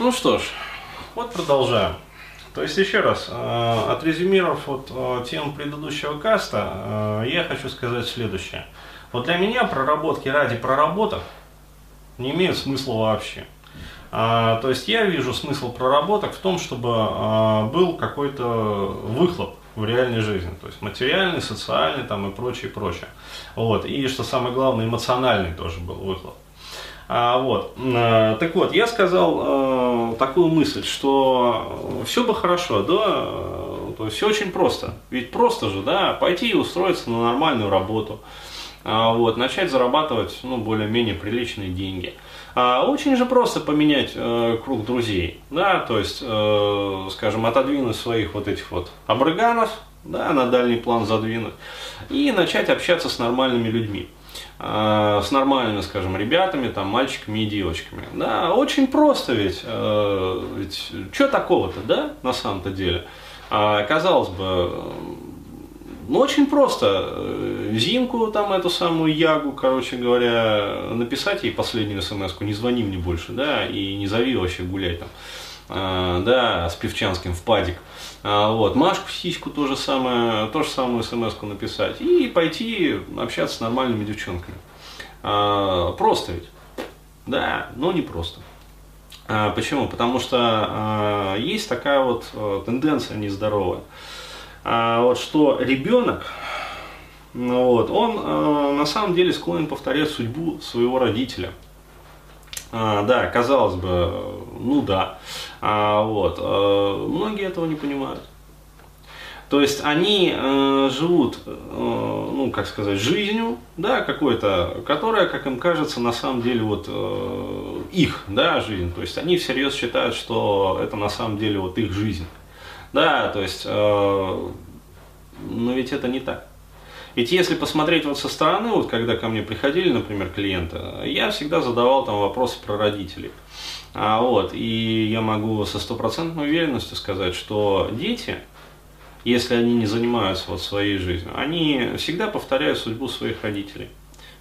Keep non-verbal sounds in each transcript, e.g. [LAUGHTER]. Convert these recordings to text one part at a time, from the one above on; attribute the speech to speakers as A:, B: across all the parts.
A: Ну что ж, вот продолжаем. То есть еще раз, э, отрезюмировав вот э, тему предыдущего каста, э, я хочу сказать следующее. Вот для меня проработки ради проработок не имеют смысла вообще. А, то есть я вижу смысл проработок в том, чтобы был какой-то выхлоп в реальной жизни, то есть материальный, социальный там и прочее, прочее. Вот. И что самое главное, эмоциональный тоже был выхлоп. А, вот. А, так вот, я сказал а, такую мысль, что все бы хорошо, да, то есть все очень просто. Ведь просто же, да, пойти и устроиться на нормальную работу, а, вот, начать зарабатывать, ну, более-менее приличные деньги. А, очень же просто поменять э, круг друзей, да, то есть, э, скажем, отодвинуть своих вот этих вот абраганов, да, на дальний план задвинуть, и начать общаться с нормальными людьми э, с нормальными, скажем, ребятами, там, мальчиками и девочками. Да, очень просто ведь. Э, ведь что такого-то, да, на самом-то деле? А, казалось бы, ну, очень просто. Э, Зинку, там, эту самую Ягу, короче говоря, написать ей последнюю смс не звони мне больше, да, и не зови вообще гулять там, а, да, с Певчанским в падик. А, вот, Машку Сиську то же самое, то же самую смс написать и пойти общаться с нормальными девчонками. А, просто ведь. Да, но не просто. А, почему? Потому что а, есть такая вот а, тенденция нездоровая а, вот, что ребенок, ну вот, он а, на самом деле склонен повторять судьбу своего родителя. А, да, казалось бы, ну да. А, вот, а, многие этого не понимают. То есть они э, живут, э, ну, как сказать, жизнью, да, какой-то, которая, как им кажется, на самом деле вот э, их, да, жизнь. То есть они всерьез считают, что это на самом деле вот их жизнь. Да, то есть, э, но ведь это не так. Ведь если посмотреть вот со стороны, вот когда ко мне приходили, например, клиенты, я всегда задавал там вопросы про родителей. А вот, и я могу со стопроцентной уверенностью сказать, что дети, если они не занимаются вот своей жизнью, они всегда повторяют судьбу своих родителей.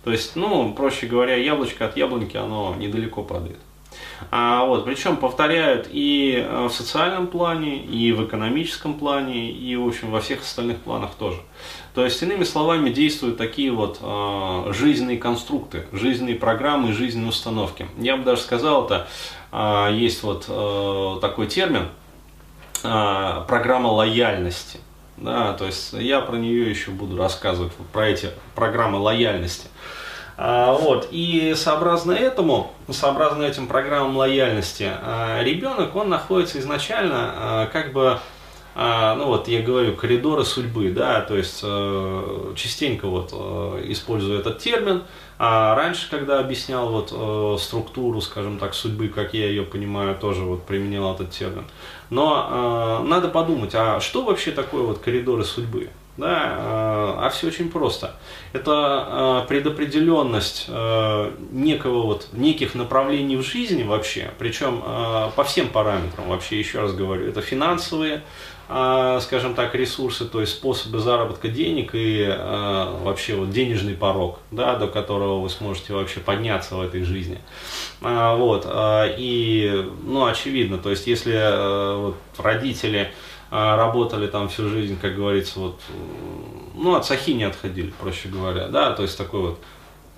A: То есть, ну, проще говоря, яблочко от яблоньки, оно недалеко падает. А, вот, причем повторяют и э, в социальном плане, и в экономическом плане, и, в общем, во всех остальных планах тоже. То есть, иными словами, действуют такие вот э, жизненные конструкты, жизненные программы, жизненные установки. Я бы даже сказал, это э, есть вот э, такой термин, э, программа лояльности. Да, то есть я про нее еще буду рассказывать, про эти программы лояльности. А, вот. И сообразно этому, сообразно этим программам лояльности, а, ребенок, он находится изначально а, как бы ну вот я говорю, коридоры судьбы, да, то есть э, частенько вот э, использую этот термин, а раньше, когда объяснял вот э, структуру, скажем так, судьбы, как я ее понимаю, тоже вот применял этот термин. Но надо подумать, а что вообще такое вот коридоры судьбы? Да, а все очень просто. Это предопределенность некого вот, неких направлений в жизни вообще, причем по всем параметрам, вообще еще раз говорю, это финансовые, скажем так, ресурсы, то есть способы заработка денег и вообще вот денежный порог, да, до которого вы сможете вообще подняться в этой жизни. Вот, и, ну, очевидно, то есть если вот, родители а, работали там всю жизнь, как говорится, вот, ну, от сахи не отходили, проще говоря, да, то есть такой вот,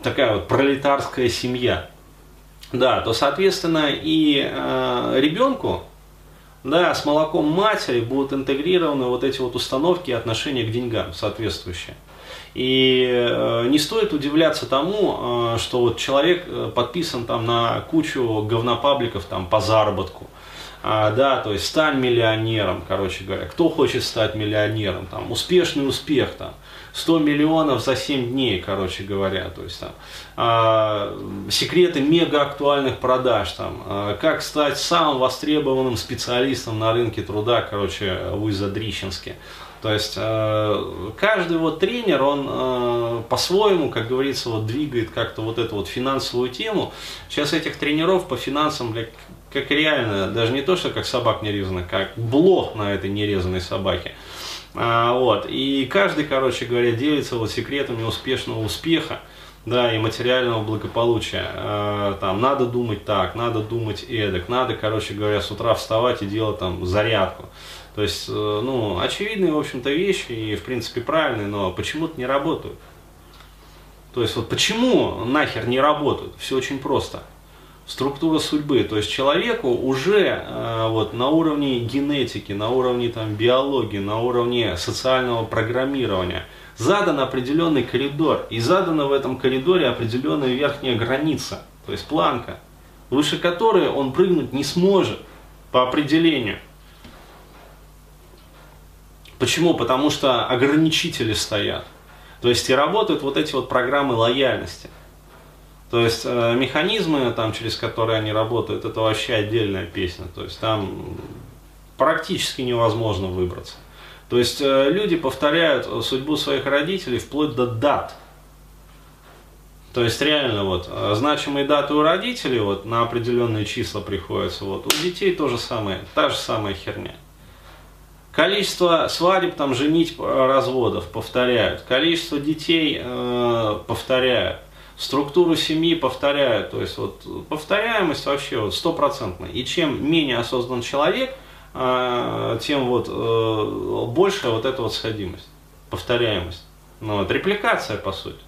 A: такая вот пролетарская семья, да, то, соответственно, и э, ребенку, да, с молоком матери будут интегрированы вот эти вот установки и отношения к деньгам соответствующие. И э, не стоит удивляться тому, э, что вот человек э, подписан там на кучу говнопабликов там по заработку, а, да, то есть стань миллионером, короче говоря. Кто хочет стать миллионером? Там, успешный успех, там, 100 миллионов за 7 дней, короче говоря. То есть, там, а, секреты мега актуальных продаж, там, а, как стать самым востребованным специалистом на рынке труда, короче, в Изодрищенске. То есть э, каждый вот тренер, он э, по-своему, как говорится, вот двигает как-то вот эту вот финансовую тему. Сейчас этих тренеров по финансам, как, как реально, даже не то, что как собак нерезанных, как блох на этой нерезанной собаке. А, вот. И каждый, короче говоря, делится вот секретами успешного успеха. да, и материального благополучия. Э, там, надо думать так, надо думать эдак, надо, короче говоря, с утра вставать и делать там зарядку. То есть, э, ну, очевидные, в общем-то, вещи и, в принципе, правильные, но почему-то не работают. То есть, вот почему нахер не работают? Все очень просто. Структура судьбы. То есть, человеку уже э, вот, на уровне генетики, на уровне там, биологии, на уровне социального программирования задан определенный коридор. И задана в этом коридоре определенная верхняя граница, то есть планка, выше которой он прыгнуть не сможет по определению. Почему? Потому что ограничители стоят. То есть и работают вот эти вот программы лояльности. То есть э, механизмы, там, через которые они работают, это вообще отдельная песня. То есть там практически невозможно выбраться. То есть э, люди повторяют судьбу своих родителей вплоть до дат. То есть реально вот э, значимые даты у родителей вот на определенные числа приходятся. Вот у детей то же самое, та же самая херня. Количество свадеб, там, женить, э, разводов повторяют. Количество детей э, повторяют. Структуру семьи повторяют. То есть вот повторяемость вообще вот стопроцентная. И чем менее осознан человек, э, тем вот э, больше вот эта вот сходимость, повторяемость. Ну, вот, репликация, по сути.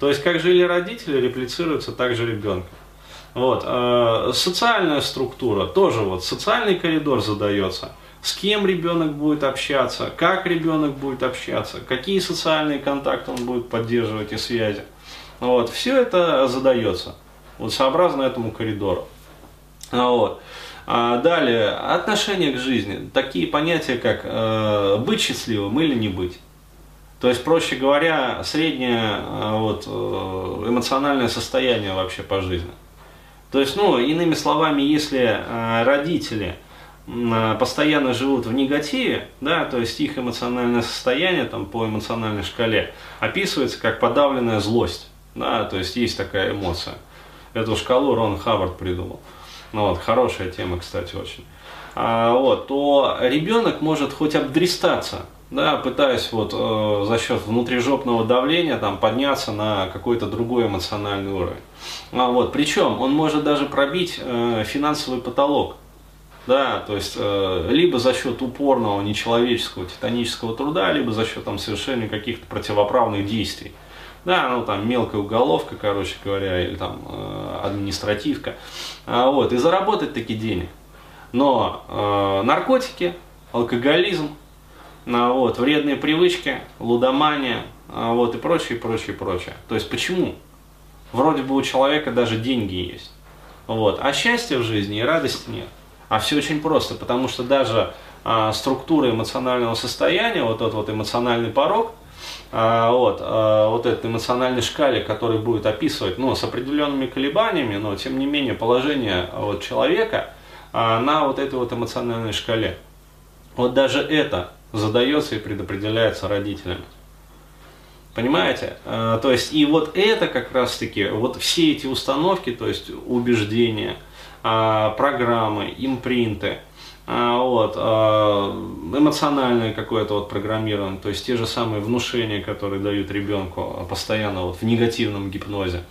A: То есть, как жили родители, реплицируется также ребенка. Вот. Э, социальная структура тоже вот, социальный коридор задается – с кем ребенок будет общаться, как ребенок будет общаться, какие социальные контакты он будет поддерживать и связи. Вот, все это задается, вот сообразно этому коридору. Вот. А далее, отношение к жизни. Такие понятия, как э, быть счастливым или не быть. То есть, проще говоря, среднее э, вот, э, эмоциональное состояние вообще по жизни. То есть, ну, иными словами, если э, родители – постоянно живут в негативе, да, то есть их эмоциональное состояние там, по эмоциональной шкале описывается как подавленная злость. Да, то есть есть такая эмоция. Эту шкалу Рон Хаббард придумал. Ну, вот, хорошая тема, кстати, очень. А, вот, то ребенок может хоть обдристаться, да, пытаясь вот э, за счет внутрижопного давления там, подняться на какой-то другой эмоциональный уровень. А, вот, причем он может даже пробить э, финансовый потолок. Да, то есть э, либо за счет упорного нечеловеческого титанического труда, либо за счет там, совершения каких-то противоправных действий. Да, ну там мелкая уголовка, короче говоря, или там э, административка. А, вот, и заработать таки денег. Но э, наркотики, алкоголизм, а, вот, вредные привычки, лудомания, а, вот, и прочее, прочее, прочее. То есть почему? Вроде бы у человека даже деньги есть. Вот, а счастья в жизни и радости нет. А все очень просто, потому что даже а, структура эмоционального состояния, вот тот вот эмоциональный порог, вот, а, вот этот эмоциональный шкале, который будет описывать, ну, с определенными колебаниями, но тем не менее положение вот, человека а, на вот этой вот эмоциональной шкале. Вот даже это задается и предопределяется родителями. Понимаете? А, то есть, и вот это как раз-таки, вот все эти установки, то есть убеждения – а, программы, импринты, а, вот, а, эмоциональное какое-то вот программирование, то есть те же самые внушения, которые дают ребенку постоянно вот в негативном гипнозе.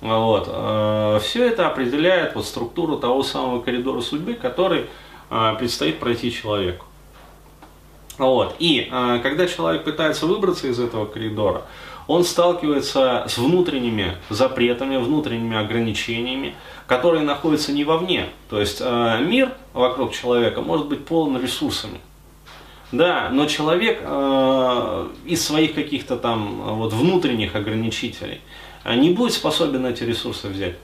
A: Вот, все это определяет вот структуру того самого коридора судьбы, который предстоит пройти человеку. Вот. И когда человек пытается выбраться из этого коридора, он сталкивается с внутренними запретами, внутренними ограничениями, которые находятся не вовне. То есть э, мир вокруг человека может быть полон ресурсами. Да, но человек э, из своих каких-то там вот внутренних ограничителей э, не будет способен эти ресурсы взять.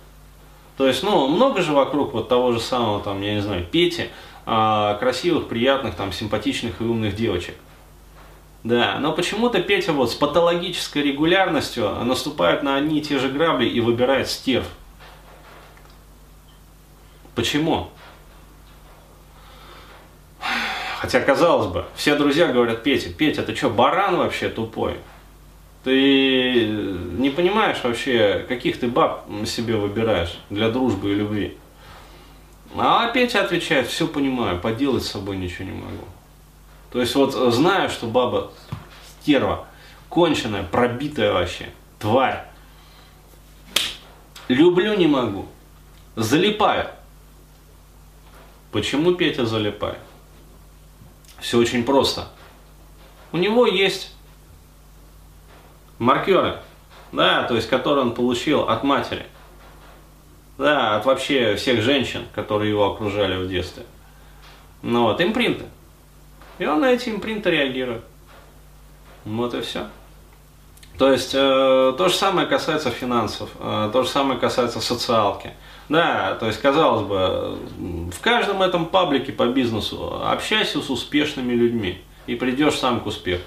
A: То есть, ну, много же вокруг вот того же самого, там, я не знаю, Пети, э, красивых, приятных, там, симпатичных и умных девочек. Да, но почему-то Петя вот с патологической регулярностью наступает на одни и те же грабли и выбирает стерв. Почему? Хотя, казалось бы, все друзья говорят, Петя, Петя, ты что, баран вообще тупой? Ты не понимаешь вообще, каких ты баб себе выбираешь для дружбы и любви. А Петя отвечает, все понимаю, поделать с собой ничего не могу. То есть вот знаю, что баба стерва, конченая, пробитая вообще, тварь. Люблю не могу. Залипаю. Почему Петя залипает? Все очень просто. У него есть маркеры, да, то есть которые он получил от матери. Да, от вообще всех женщин, которые его окружали в детстве. Ну вот, импринты. И он на эти импринты реагирует. Вот и все. То есть э, то же самое касается финансов, э, то же самое касается социалки. Да, то есть казалось бы, в каждом этом паблике по бизнесу общайся с успешными людьми и придешь сам к успеху.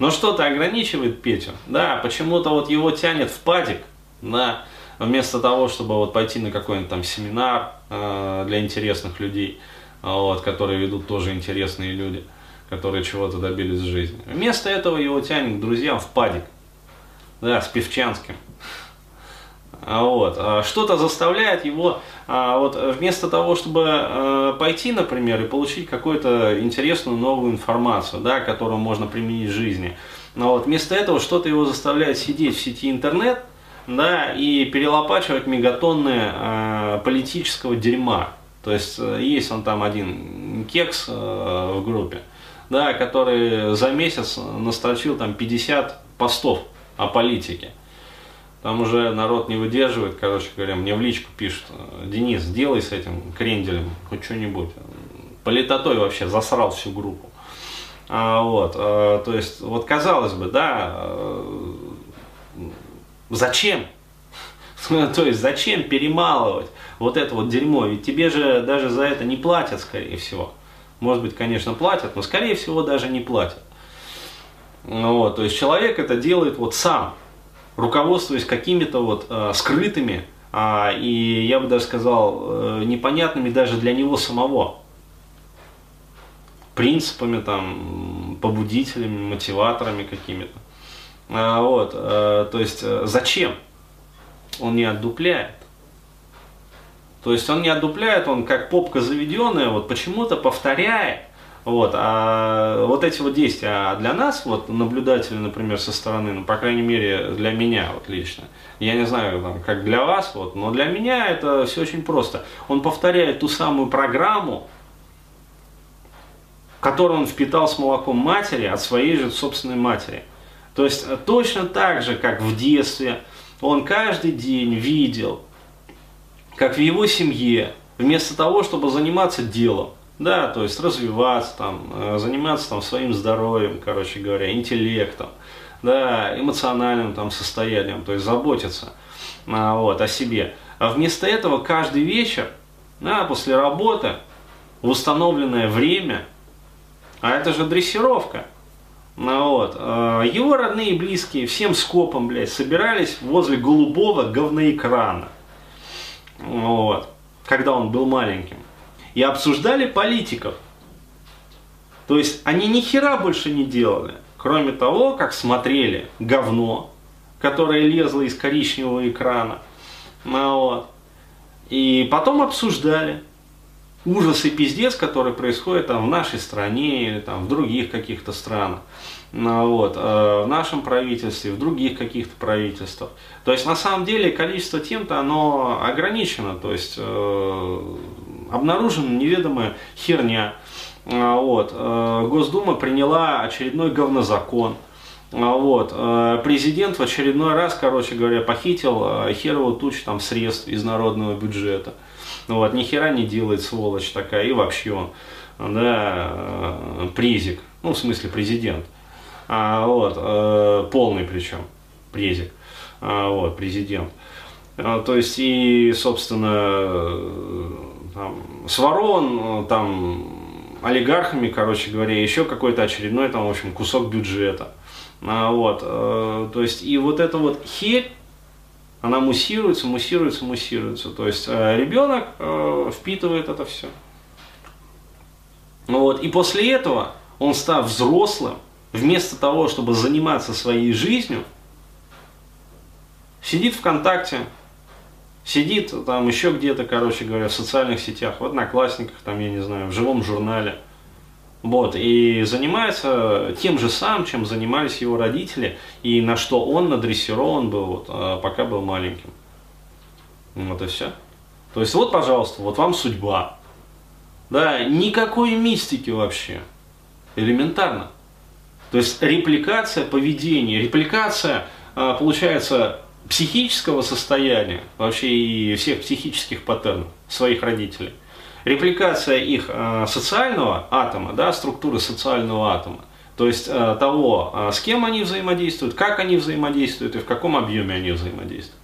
A: Но что-то ограничивает Петю, да, почему-то вот его тянет в падик, да, вместо того, чтобы вот пойти на какой-нибудь там семинар э, для интересных людей, вот, которые ведут тоже интересные люди, которые чего-то добились в жизни. Вместо этого его тянет к друзьям в падик, да, с Певчанским. А вот. А что-то заставляет его, а, вот, вместо того, чтобы пойти, например, и получить какую-то интересную новую информацию, да, которую можно применить в жизни, но вот, вместо этого что-то его заставляет сидеть в сети интернет, да, и перелопачивать мегатонны э, политического дерьма. То есть э, есть он там один кекс э, в группе, да, который за месяц настрочил там 50 постов о политике. Там уже народ не выдерживает, короче говоря, мне в личку пишут, Денис, сделай с этим кренделем хоть что-нибудь. Политотой вообще засрал всю группу. А, вот, а, то есть, вот казалось бы, да, Зачем? [LAUGHS] То есть зачем перемалывать вот это вот дерьмо? Ведь тебе же даже за это не платят, скорее всего. Может быть, конечно, платят, но скорее всего даже не платят. Вот, то есть человек это делает вот сам, руководствуясь какими-то вот э, скрытыми а, и я бы даже сказал э, непонятными даже для него самого принципами там, побудителями, мотиваторами какими-то. А, вот, э, то есть э, зачем? Он не отдупляет. То есть он не отдупляет, он как попка заведенная, вот почему-то повторяет. Вот, а вот эти вот действия для нас, вот наблюдатели, например, со стороны, ну, по крайней мере, для меня вот лично, я не знаю, там, как для вас, вот, но для меня это все очень просто. Он повторяет ту самую программу, которую он впитал с молоком матери от своей же собственной матери. То есть э, точно так же, как в детстве, он каждый день видел, как в его семье, вместо того, чтобы заниматься делом, да, то есть развиваться, там, э, заниматься там, своим здоровьем, короче говоря, интеллектом, да, эмоциональным там, состоянием, то есть заботиться а, вот, о себе. А вместо этого каждый вечер, да, после работы, в установленное время, а это же дрессировка – ну, вот. А, его родные и близкие всем скопом, блядь, собирались возле голубого говноэкрана. Вот. Когда он был маленьким. И обсуждали политиков. То есть они ни хера больше не делали, кроме того, как смотрели говно, которое лезло из коричневого экрана. Ну, вот. И потом обсуждали ужас и пиздец, который происходит там в нашей стране или там в других каких-то странах. Ну, вот, э, в нашем правительстве, в других каких-то правительствах. То есть на самом деле количество тем-то оно ограничено, то есть э, обнаружена неведомая херня. Э, вот, э, Госдума приняла очередной говнозакон. Э, вот, э, президент в очередной раз, короче говоря, похитил херову тучу там средств из народного бюджета. Ну вот, ни хера не делает сволочь такая, и вообще он, да, э, призик, ну, в смысле президент, а, вот, э, полный причем, презик, а, вот, президент. А, то есть, и, собственно, там, с там, олигархами, короче говоря, еще какой-то очередной, там, в общем, кусок бюджета. А, вот, э, то есть, и вот эта вот херь, она муссируется, муссируется, муссируется. То есть э, ребенок э, впитывает это все. Ну вот, и после этого он, став взрослым, вместо того, чтобы заниматься своей жизнью, сидит ВКонтакте, сидит там еще где-то, короче говоря, в социальных сетях, в одноклассниках, там, я не знаю, в живом журнале. Вот, и занимается тем же самым, чем занимались его родители, и на что он надрессирован был, вот, а, пока был маленьким. Вот и все. То есть вот, пожалуйста, вот вам судьба. Да, никакой мистики вообще. Элементарно. То есть репликация поведения, репликация, а, получается, психического состояния, вообще и всех психических паттернов своих родителей. Репликация их э, социального атома, да, структуры социального атома, то есть э, того, э, с кем они взаимодействуют, как они взаимодействуют и в каком объеме они взаимодействуют.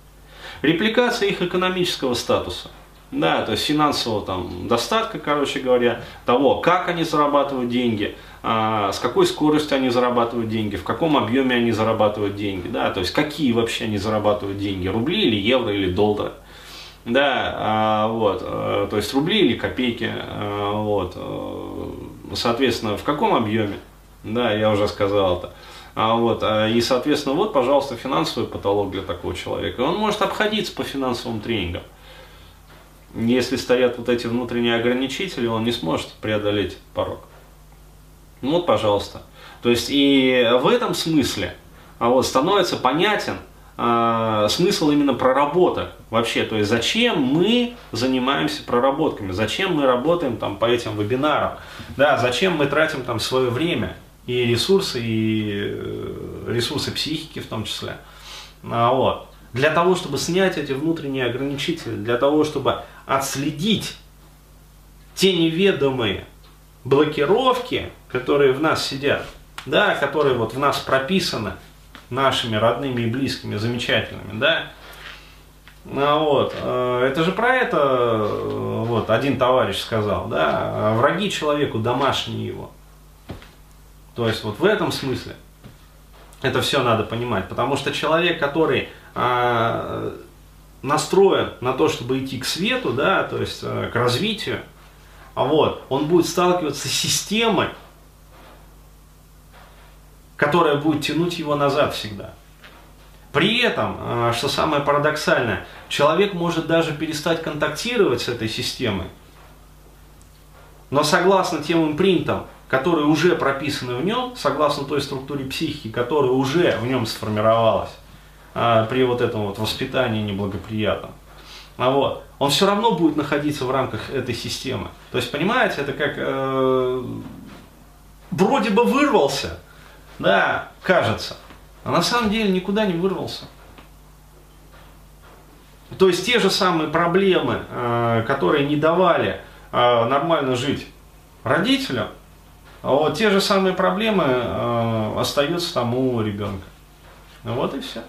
A: Репликация их экономического статуса, да, то есть финансового там достатка, короче говоря, того, как они зарабатывают деньги, а, с какой скоростью они зарабатывают деньги, в каком объеме они зарабатывают деньги, да, то есть какие вообще они зарабатывают деньги, рубли или евро или доллары. Да, а, вот, а, то есть рубли или копейки, а, вот, а, соответственно, в каком объеме, да, я уже сказал это. А, вот, и, соответственно, вот, пожалуйста, финансовый потолок для такого человека. Он может обходиться по финансовым тренингам. Если стоят вот эти внутренние ограничители, он не сможет преодолеть порог. Ну вот, пожалуйста. То есть и в этом смысле а вот, становится понятен э, смысл именно проработок вообще. То есть зачем мы занимаемся проработками, зачем мы работаем там по этим вебинарам, да, зачем мы тратим там свое время и ресурсы, и э, ресурсы психики в том числе. А, вот. Для того, чтобы снять эти внутренние ограничители, для того, чтобы отследить те неведомые блокировки, которые в нас сидят, да, которые вот в нас прописаны нашими родными и близкими, замечательными, да, а вот, э, это же про это э, вот один товарищ сказал, да, враги человеку домашние его. То есть вот в этом смысле это все надо понимать, потому что человек, который а, настроен на то, чтобы идти к свету, да, то есть э, к развитию, а вот, он будет сталкиваться с системой, которая будет тянуть его назад всегда. При этом, а, что самое парадоксальное, человек может даже перестать контактировать с этой системой, но согласно тем импринтам, которые уже прописаны в нем, согласно той структуре психики, которая уже в нем сформировалась а, при вот этом вот воспитании неблагоприятном, а вот, он все равно будет находиться в рамках этой системы. То есть, понимаете, это как э, вроде бы вырвался, да, кажется, а на самом деле никуда не вырвался. То есть те же самые проблемы, э, которые не давали э, нормально жить родителям, а вот те же самые проблемы э, остаются там у ребенка. Вот и все.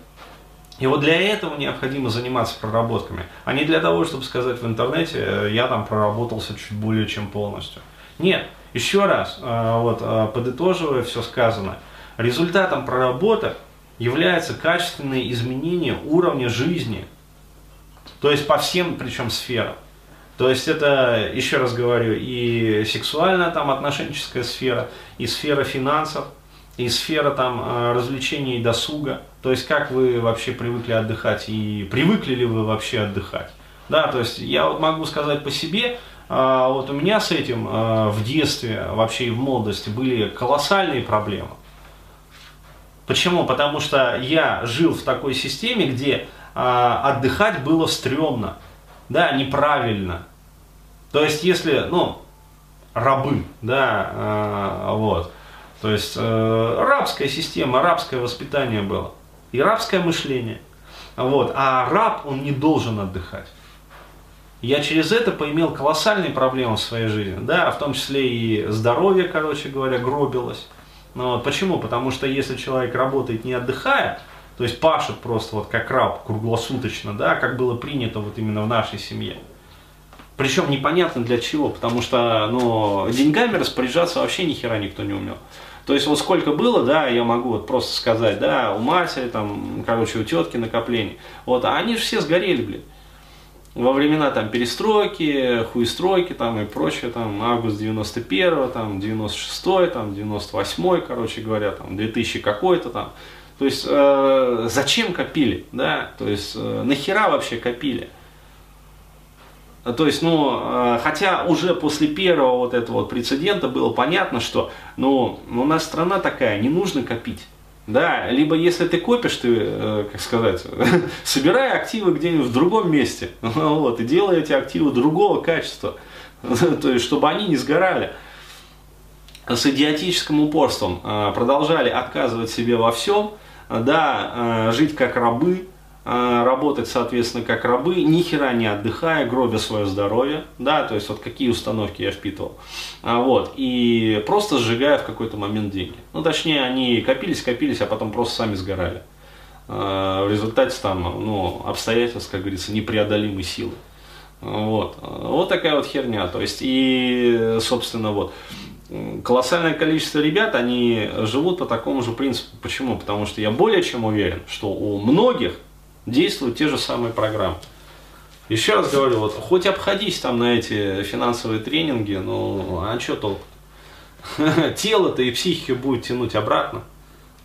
A: И вот для этого необходимо заниматься проработками, а не для того, чтобы сказать в интернете, э, я там проработался чуть более чем полностью. Нет, еще раз, э, вот, э, подытоживая все сказанное, результатом проработок является качественное изменение уровня жизни, то есть по всем причем сферам. То есть это, еще раз говорю, и сексуальная там отношенческая сфера, и сфера финансов, и сфера там развлечений и досуга, то есть как вы вообще привыкли отдыхать и привыкли ли вы вообще отдыхать. Да, то есть я вот могу сказать по себе, а, вот у меня с этим а, в детстве, вообще и в молодости были колоссальные проблемы. Почему? Потому что я жил в такой системе, где отдыхать было стрёмно, да, неправильно. То есть если, ну, рабы, да, вот, то есть э, рабская система, рабское воспитание было и рабское мышление. Вот. А раб, он не должен отдыхать. Я через это поимел колоссальные проблемы в своей жизни, да, в том числе и здоровье, короче говоря, гробилось. Ну, вот. Почему? Потому что если человек работает не отдыхая, то есть пашет просто вот как раб круглосуточно, да, как было принято вот именно в нашей семье. Причем непонятно для чего, потому что ну, деньгами распоряжаться вообще ни хера никто не умел. То есть вот сколько было, да, я могу вот просто сказать, да, у матери, там, короче, у тетки накопление. Вот, а они же все сгорели, блин. Во времена там перестройки, хуестройки там и прочее, там, август 91 там, 96 там, 98 короче говоря, там, 2000 какой-то там. То есть, э, зачем копили, да, то есть, э, нахера вообще копили? То есть, ну, э, хотя уже после первого вот этого вот прецедента было понятно, что, ну, у нас страна такая, не нужно копить. Да, либо если ты копишь, ты, э, как сказать, [LAUGHS] собирай активы где-нибудь в другом месте, [LAUGHS] вот, и делай эти активы другого качества, [LAUGHS] то есть, чтобы они не сгорали. С идиотическим упорством продолжали отказывать себе во всем, да, жить как рабы, а, работать, соответственно, как рабы, ни хера не отдыхая, гробя свое здоровье, да, то есть вот какие установки я впитывал, а, вот, и просто сжигая в какой-то момент деньги. Ну, точнее, они копились, копились, а потом просто сами сгорали. А, в результате там, ну, обстоятельств, как говорится, непреодолимой силы. Вот. вот такая вот херня. То есть, и, собственно, вот, колоссальное количество ребят, они живут по такому же принципу. Почему? Потому что я более чем уверен, что у многих действуют те же самые программы. Еще раз говорю, вот хоть обходись там на эти финансовые тренинги, ну а что толк? [LAUGHS] Тело-то и психика будет тянуть обратно.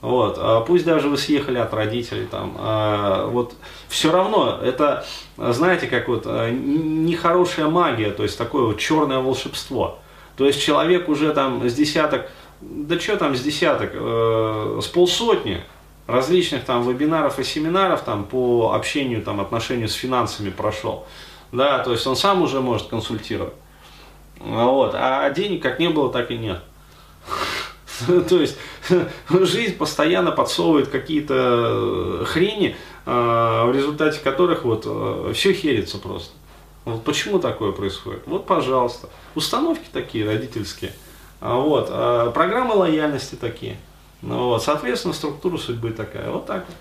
A: Вот, а пусть даже вы съехали от родителей там, а, вот все равно это, знаете, как вот а, нехорошая магия, то есть такое вот черное волшебство. То есть человек уже там с десяток, да что там с десяток, э, с полсотни различных там вебинаров и семинаров там по общению, там отношению с финансами прошел. Да, то есть он сам уже может консультировать. Вот. А денег как не было, так и нет. [LAUGHS] То есть [LAUGHS] жизнь постоянно подсовывает какие-то хрени, а, в результате которых вот э, все херится просто. Вот почему такое происходит? Вот, пожалуйста. Установки такие родительские. А вот. Программы лояльности такие. Ну, вот, соответственно, структура судьбы такая. Вот так вот.